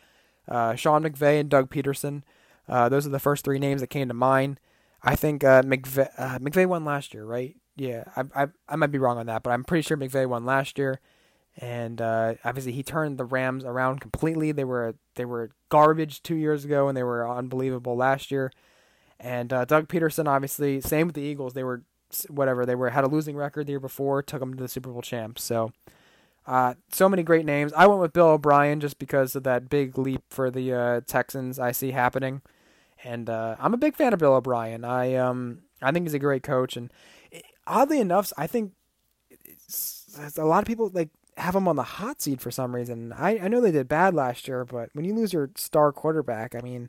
Uh, Sean McVay and Doug Pederson. Uh, those are the first three names that came to mind. I think uh, McVay, uh, McVay won last year, right? Yeah, I, I I might be wrong on that, but I'm pretty sure McVay won last year and uh, obviously he turned the Rams around completely. They were they were garbage two years ago, and they were unbelievable last year. And uh, Doug Pederson, obviously, same with the Eagles. They were whatever they were had a losing record the year before, took them to the Super Bowl champs. So, uh, so many great names. I went with Bill O'Brien just because of that big leap for the uh, Texans I see happening, and uh, I'm a big fan of Bill O'Brien. I um I think he's a great coach, and eh, oddly enough, I think a lot of people like have him on the hot seat for some reason. I, I know they did bad last year, but when you lose your star quarterback, I mean,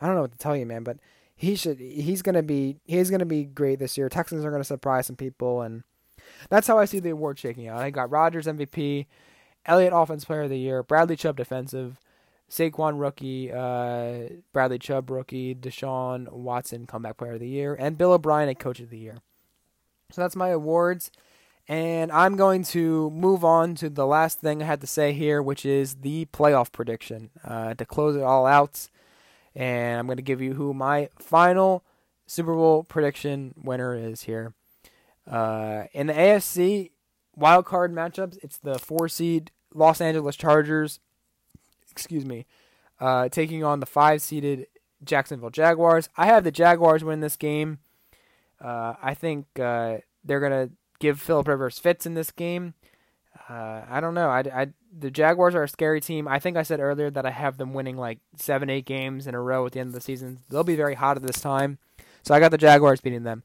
I don't know what to tell you, man. But he should he's gonna be he's gonna be great this year. Texans are gonna surprise some people, and that's how I see the award shaking out. I got Rodgers MVP, Elliott Offense Player of the Year, Bradley Chubb Defensive, Saquon Rookie, uh, Bradley Chubb Rookie, Deshaun Watson Comeback Player of the Year, and Bill O'Brien a Coach of the Year. So that's my awards. And I'm going to move on to the last thing I had to say here, which is the playoff prediction uh, to close it all out. And I'm going to give you who my final Super Bowl prediction winner is here. Uh, in the AFC wild card matchups, it's the four seed Los Angeles Chargers, excuse me, uh, taking on the five seeded Jacksonville Jaguars. I have the Jaguars win this game. Uh, I think uh, they're to give Philip Rivers fits in this game. Uh, I don't know. I, I, the Jaguars are a scary team. I think I said earlier that I have them winning like seven, eight games in a row at the end of the season. They'll be very hot at this time. So I got the Jaguars beating them.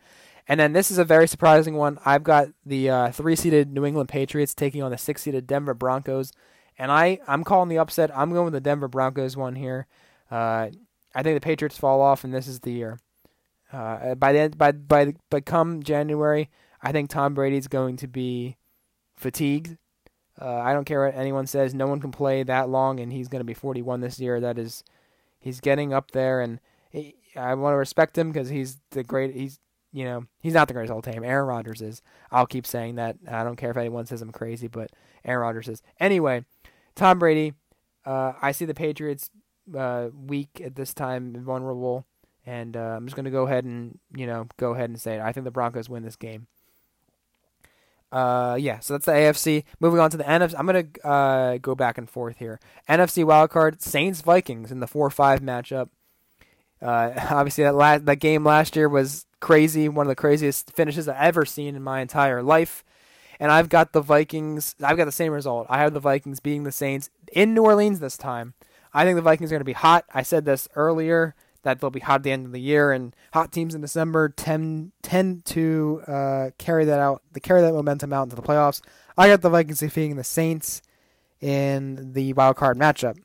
And then this is a very surprising one. I've got the uh, three-seeded New England Patriots taking on the six-seeded Denver Broncos, and I I'm calling the upset. I'm going with the Denver Broncos one here. Uh, I think the Patriots fall off, and this is the year. Uh, by the end, by by by come January, I think Tom Brady's going to be fatigued. Uh, I don't care what anyone says. No one can play that long, and he's going to be 41 this year. That is, he's getting up there, and he, I want to respect him because he's the great. He's you know he's not the greatest all time. Aaron Rodgers is. I'll keep saying that. I don't care if anyone says I'm crazy, but Aaron Rodgers is. Anyway, Tom Brady. Uh, I see the Patriots uh, weak at this time, vulnerable, and uh, I'm just going to go ahead and you know go ahead and say it. I think the Broncos win this game. Uh, yeah, so that's the AFC. Moving on to the NFC, I'm gonna uh, go back and forth here. NFC wildcard: Saints Vikings in the four-five matchup. Uh, obviously, that last that game last year was crazy, one of the craziest finishes I've ever seen in my entire life. And I've got the Vikings. I've got the same result. I have the Vikings beating the Saints in New Orleans this time. I think the Vikings are going to be hot. I said this earlier that they'll be hot at the end of the year, and hot teams in December tend tend to uh, carry that out, to carry that momentum out into the playoffs. I got the Vikings defeating the Saints in the wild card matchup.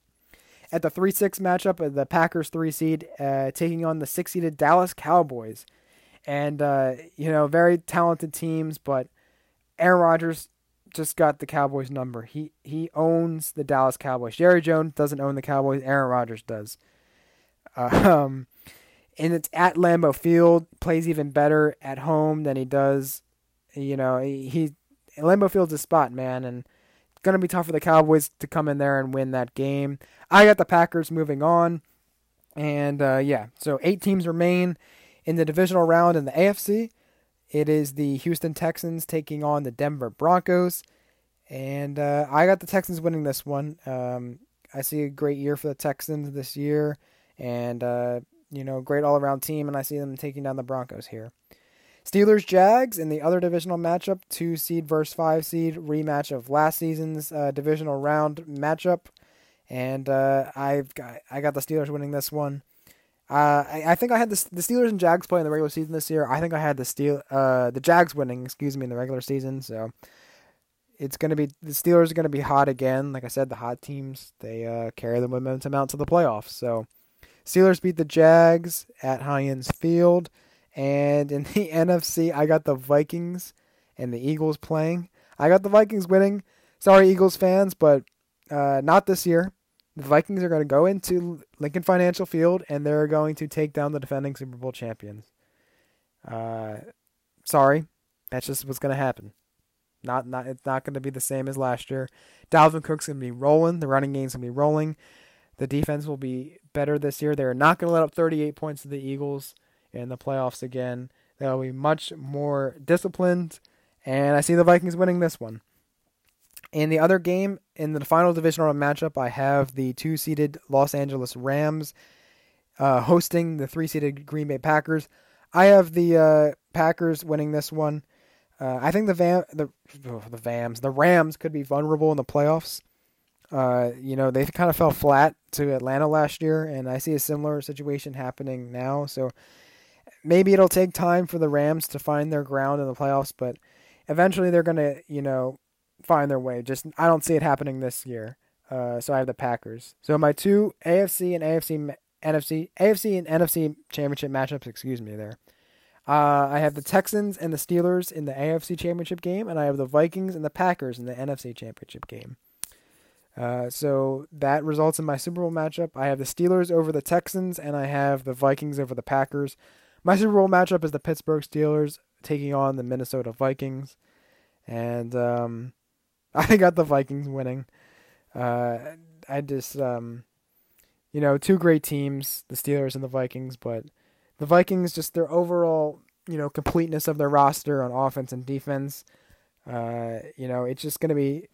At the three six matchup, uh, the Packers three seed uh, taking on the six seeded Dallas Cowboys, and uh, you know very talented teams, but Aaron Rodgers just got the Cowboys number. He he owns the Dallas Cowboys. Jerry Jones doesn't own the Cowboys. Aaron Rodgers does. Um, and it's at Lambeau Field. Plays even better at home than he does. You know, he, he Lambeau Field's a spot, man, and it's gonna be tough for the Cowboys to come in there and win that game. I got the Packers moving on, and uh, yeah, so eight teams remain in the divisional round in the AFC. It is the Houston Texans taking on the Denver Broncos, and uh, I got the Texans winning this one. Um, I see a great year for the Texans this year, and uh, you know, great all around team, and I see them taking down the Broncos here. Steelers Jags in the other divisional matchup, two seed versus five seed rematch of last season's uh, divisional round matchup, and uh, I've got I got the Steelers winning this one. Uh, I, I think I had the the Steelers and Jags play in the regular season this year. I think I had the Steel uh the Jags winning, excuse me, in the regular season. So it's gonna be the Steelers are gonna be hot again. Like I said, the hot teams they uh, carry the momentum out to the playoffs. So Steelers beat the Jags at Heinz Field. And in the NFC, I got the Vikings and the Eagles playing. I got the Vikings winning. Sorry, Eagles fans, but uh, not this year. The Vikings are going to go into Lincoln Financial Field and they're going to take down the defending Super Bowl champions. Uh, sorry, that's just what's going to happen. Not, not, it's not going to be the same as last year. Dalvin Cook's going to be rolling. The running game's going to be rolling. The defense will be better this year. They're not going to let up 38 points to the Eagles in the playoffs again. They'll be much more disciplined, and I see the Vikings winning this one. In the other game, in the final divisional matchup, I have the two seeded Los Angeles Rams uh, hosting the three seeded Green Bay Packers. I have the uh, Packers winning this one. Uh, I think the Vam the oh, the Vams the Rams could be vulnerable in the playoffs. Uh, you know they kind of fell flat to Atlanta last year, and I see a similar situation happening now. So maybe it'll take time for the Rams to find their ground in the playoffs, but eventually they're gonna, you know, find their way. Just I don't see it happening this year. Uh, so I have the Packers. So my two AFC and AFC NFC AFC and NFC championship matchups. Excuse me, there. Uh, I have the Texans and the Steelers in the AFC championship game, and I have the Vikings and the Packers in the NFC championship game. Uh, so that results in my Super Bowl matchup. I have the Steelers over the Texans, and I have the Vikings over the Packers. My Super Bowl matchup is the Pittsburgh Steelers taking on the Minnesota Vikings, and um, I got the Vikings winning. Uh, I just, um, you know, two great teams, the Steelers and the Vikings, but the Vikings just their overall, you know, completeness of their roster on offense and defense. Uh, you know, it's just going to be.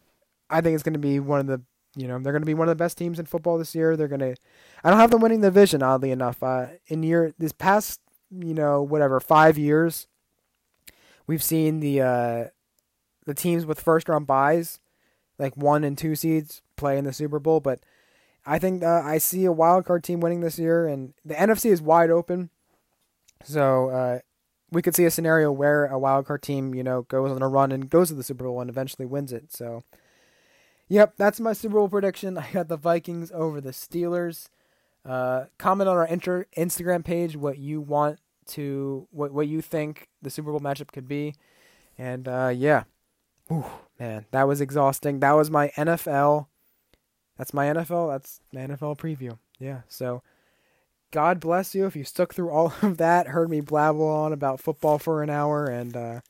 I think it's going to be one of the you know they're going to be one of the best teams in football this year. They're going to. I don't have them winning the division, oddly enough. Uh, in year this past you know, whatever, five years, we've seen the uh, the teams with first round buys, like one and two seeds, play in the Super Bowl. But I think uh, I see a wild card team winning this year, and the NFC is wide open. So uh, we could see a scenario where a wild card team, you know, goes on a run and goes to the Super Bowl and eventually wins it. So, yep, that's my Super Bowl prediction. I got the Vikings over the Steelers. Uh, comment on our inter- Instagram page what you want to what what you think the Super Bowl matchup could be, and uh, yeah, Ooh, man, that was exhausting. That was my NFL. That's my NFL. That's my NFL preview. Yeah, so God bless you if you stuck through all of that. Heard me blabble on about football for an hour, and uh,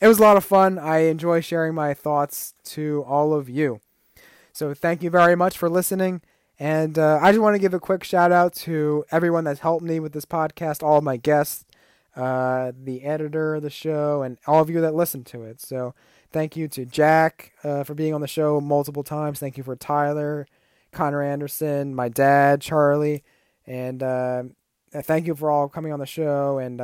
it was a lot of fun. I enjoy sharing my thoughts to all of you. So thank you very much for listening. And uh, I just want to give a quick shout out to everyone that's helped me with this podcast, all of my guests, uh, the editor of the show, and all of you that listen to it. So thank you to Jack uh, for being on the show multiple times. Thank you for Tyler, Connor Anderson, my dad, Charlie, and uh, thank you for all coming on the show. And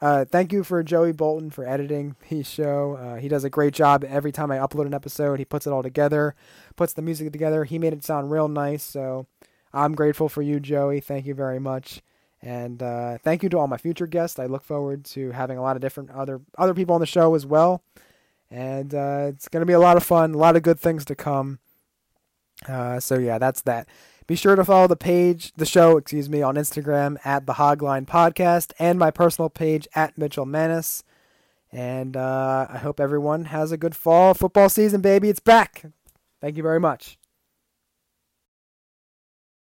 uh, thank you for Joey Bolton for editing the show. Uh, he does a great job every time I upload an episode. He puts it all together, puts the music together. He made it sound real nice. So I'm grateful for you, Joey. Thank you very much. And uh, thank you to all my future guests. I look forward to having a lot of different other other people on the show as well. And uh, it's going to be a lot of fun, a lot of good things to come. Uh, so yeah, that's that. Be sure to follow the page, the show, excuse me, on Instagram at the Hogline Podcast and my personal page at Mitchell Mannas. And uh, I hope everyone has a good fall football season, baby. It's back. Thank you very much.